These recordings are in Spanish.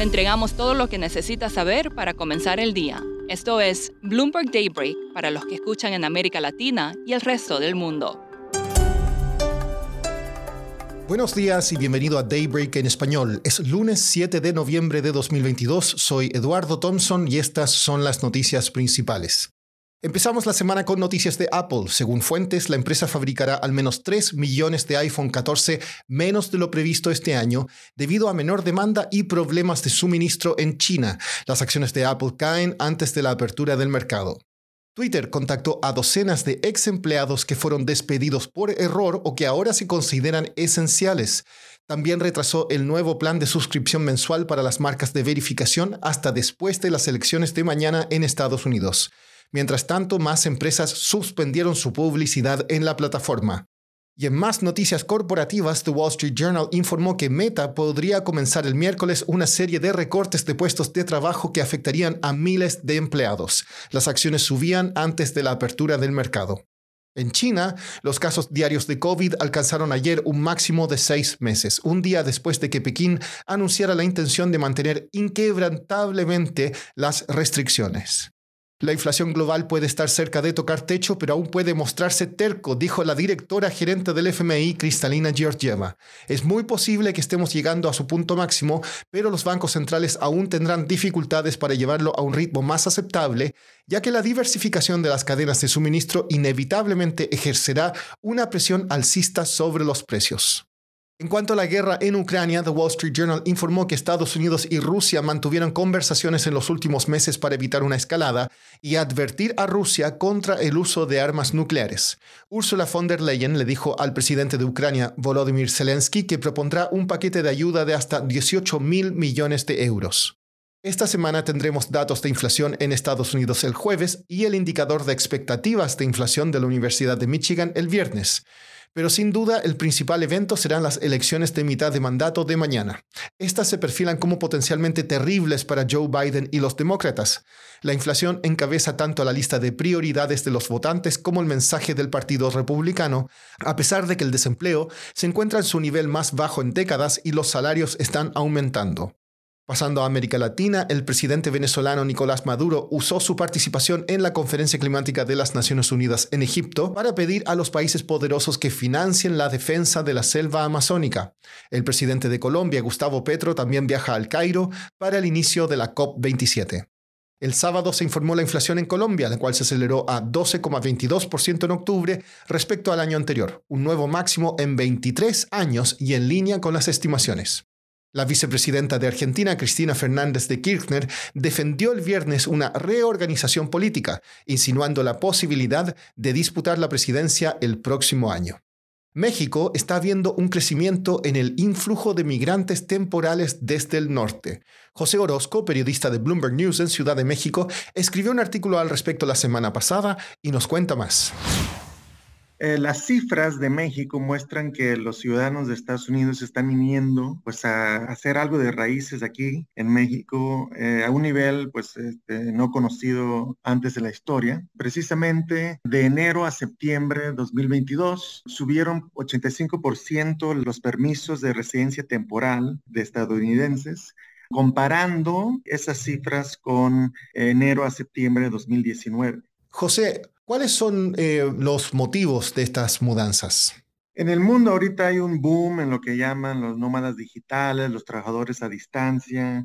Le entregamos todo lo que necesita saber para comenzar el día. Esto es Bloomberg Daybreak para los que escuchan en América Latina y el resto del mundo. Buenos días y bienvenido a Daybreak en español. Es lunes 7 de noviembre de 2022. Soy Eduardo Thompson y estas son las noticias principales. Empezamos la semana con noticias de Apple. Según fuentes, la empresa fabricará al menos 3 millones de iPhone 14 menos de lo previsto este año debido a menor demanda y problemas de suministro en China. Las acciones de Apple caen antes de la apertura del mercado. Twitter contactó a docenas de ex empleados que fueron despedidos por error o que ahora se consideran esenciales. También retrasó el nuevo plan de suscripción mensual para las marcas de verificación hasta después de las elecciones de mañana en Estados Unidos. Mientras tanto, más empresas suspendieron su publicidad en la plataforma. Y en más noticias corporativas, The Wall Street Journal informó que Meta podría comenzar el miércoles una serie de recortes de puestos de trabajo que afectarían a miles de empleados. Las acciones subían antes de la apertura del mercado. En China, los casos diarios de COVID alcanzaron ayer un máximo de seis meses, un día después de que Pekín anunciara la intención de mantener inquebrantablemente las restricciones. La inflación global puede estar cerca de tocar techo, pero aún puede mostrarse terco, dijo la directora gerente del FMI, Cristalina Georgieva. Es muy posible que estemos llegando a su punto máximo, pero los bancos centrales aún tendrán dificultades para llevarlo a un ritmo más aceptable, ya que la diversificación de las cadenas de suministro inevitablemente ejercerá una presión alcista sobre los precios. En cuanto a la guerra en Ucrania, The Wall Street Journal informó que Estados Unidos y Rusia mantuvieron conversaciones en los últimos meses para evitar una escalada y advertir a Rusia contra el uso de armas nucleares. Ursula von der Leyen le dijo al presidente de Ucrania, Volodymyr Zelensky, que propondrá un paquete de ayuda de hasta 18 mil millones de euros. Esta semana tendremos datos de inflación en Estados Unidos el jueves y el indicador de expectativas de inflación de la Universidad de Michigan el viernes. Pero sin duda el principal evento serán las elecciones de mitad de mandato de mañana. Estas se perfilan como potencialmente terribles para Joe Biden y los demócratas. La inflación encabeza tanto la lista de prioridades de los votantes como el mensaje del Partido Republicano, a pesar de que el desempleo se encuentra en su nivel más bajo en décadas y los salarios están aumentando. Pasando a América Latina, el presidente venezolano Nicolás Maduro usó su participación en la Conferencia Climática de las Naciones Unidas en Egipto para pedir a los países poderosos que financien la defensa de la selva amazónica. El presidente de Colombia, Gustavo Petro, también viaja al Cairo para el inicio de la COP27. El sábado se informó la inflación en Colombia, la cual se aceleró a 12,22% en octubre respecto al año anterior, un nuevo máximo en 23 años y en línea con las estimaciones. La vicepresidenta de Argentina, Cristina Fernández de Kirchner, defendió el viernes una reorganización política, insinuando la posibilidad de disputar la presidencia el próximo año. México está viendo un crecimiento en el influjo de migrantes temporales desde el norte. José Orozco, periodista de Bloomberg News en Ciudad de México, escribió un artículo al respecto la semana pasada y nos cuenta más. Eh, las cifras de México muestran que los ciudadanos de Estados Unidos están viniendo pues a, hacer algo de raíces aquí en México eh, a un nivel pues este, no conocido antes de la historia. Precisamente de enero a septiembre de 2022 subieron 85% los permisos de residencia temporal de estadounidenses comparando esas cifras con enero a septiembre de 2019. José, ¿Cuáles son eh, los motivos de estas mudanzas? En el mundo ahorita hay un boom en lo que llaman los nómadas digitales, los trabajadores a distancia,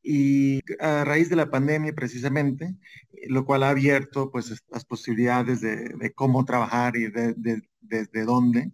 y a raíz de la pandemia precisamente, lo cual ha abierto pues las posibilidades de, cómo trabajar y desde dónde,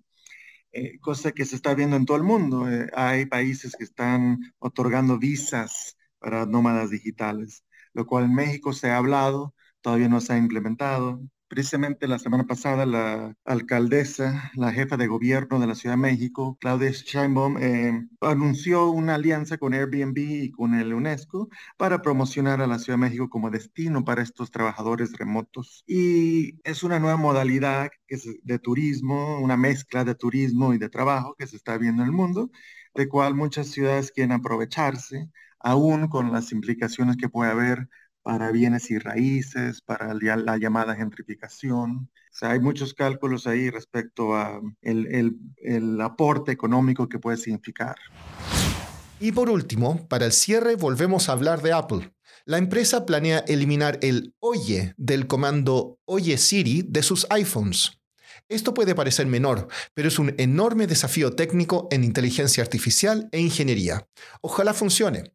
eh, cosa que se está viendo en todo el mundo. Eh, hay países que están otorgando visas para nómadas digitales, lo cual en México se ha hablado, todavía no se ha implementado. Precisamente la semana pasada la alcaldesa, la jefa de gobierno de la Ciudad de México, Claudia Sheinbaum, eh, anunció una alianza con Airbnb y con el UNESCO para promocionar a la Ciudad de México como destino para estos trabajadores remotos. Y es una nueva modalidad de turismo, una mezcla de turismo y de trabajo que se está viendo en el mundo, de cual muchas ciudades quieren aprovecharse, aún con las implicaciones que puede haber para bienes y raíces, para la llamada gentrificación. O sea, hay muchos cálculos ahí respecto a el, el, el aporte económico que puede significar. Y por último, para el cierre volvemos a hablar de Apple. La empresa planea eliminar el Oye del comando Oye Siri de sus iPhones. Esto puede parecer menor, pero es un enorme desafío técnico en inteligencia artificial e ingeniería. Ojalá funcione.